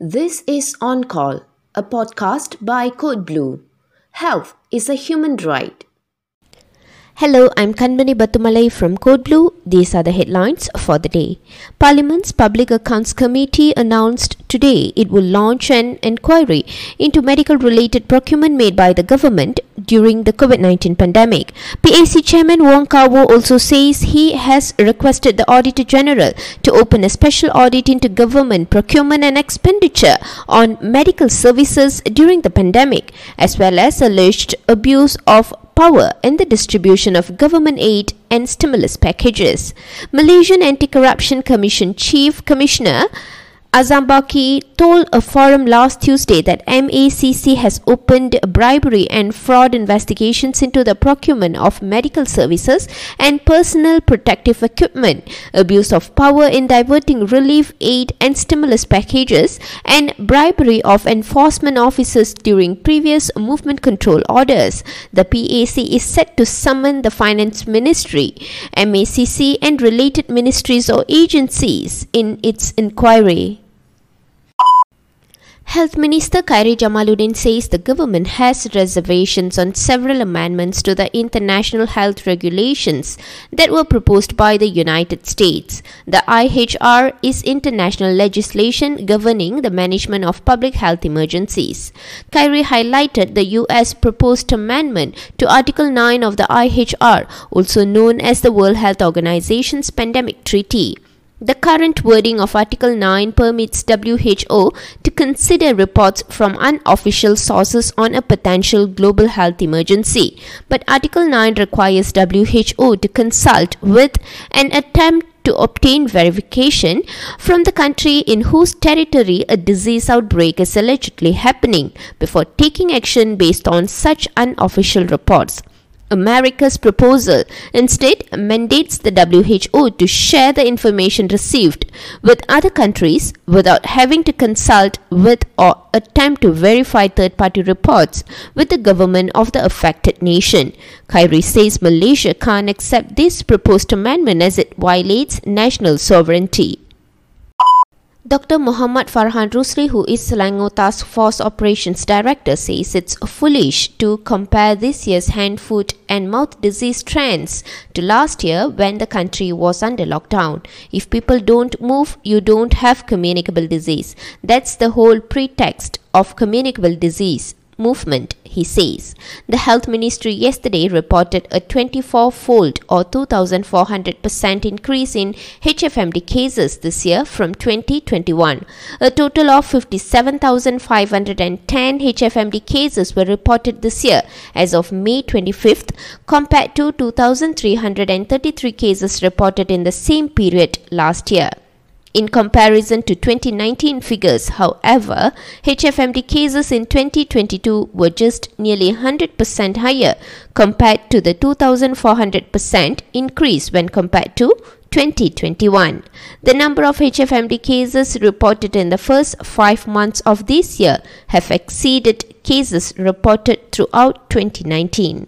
This is On Call, a podcast by Code Blue. Health is a human right. Hello, I'm Kanmani Batumalai from Code Blue. These are the headlines for the day. Parliament's Public Accounts Committee announced today it will launch an inquiry into medical related procurement made by the government during the COVID 19 pandemic. PAC Chairman Wong Kah Woh also says he has requested the Auditor General to open a special audit into government procurement and expenditure on medical services during the pandemic, as well as alleged abuse of power in the distribution of government aid and stimulus packages. Malaysian Anti-Corruption Commission Chief Commissioner Azam told a forum last Tuesday that MACC has opened bribery and fraud investigations into the procurement of medical services and personal protective equipment, abuse of power in diverting relief aid and stimulus packages, and bribery of enforcement officers during previous movement control orders. The PAC is set to summon the Finance Ministry, MACC, and related ministries or agencies in its inquiry. Health Minister Khairy Jamaluddin says the government has reservations on several amendments to the international health regulations that were proposed by the United States. The IHR is international legislation governing the management of public health emergencies. Khairy highlighted the US proposed amendment to Article 9 of the IHR, also known as the World Health Organization's Pandemic Treaty. The current wording of Article 9 permits WHO to consider reports from unofficial sources on a potential global health emergency, but Article 9 requires WHO to consult with and attempt to obtain verification from the country in whose territory a disease outbreak is allegedly happening before taking action based on such unofficial reports. America's proposal instead mandates the WHO to share the information received with other countries without having to consult with or attempt to verify third party reports with the government of the affected nation. Khairy says Malaysia can't accept this proposed amendment as it violates national sovereignty. Dr. Muhammad Farhan Rusli, who is Selangor Task Force Operations Director, says it's foolish to compare this year's hand, foot, and mouth disease trends to last year when the country was under lockdown. If people don't move, you don't have communicable disease. That's the whole pretext of communicable disease movement, he says. The health ministry yesterday reported a 24 fold or 2400% increase in HFMD cases this year from 2021. A total of 57,510 HFMD cases were reported this year as of May 25th compared to 2,333 cases reported in the same period last year. In comparison to 2019 figures, however, HFMD cases in 2022 were just nearly 100% higher compared to the 2400% increase when compared to 2021. The number of HFMD cases reported in the first five months of this year have exceeded cases reported throughout 2019.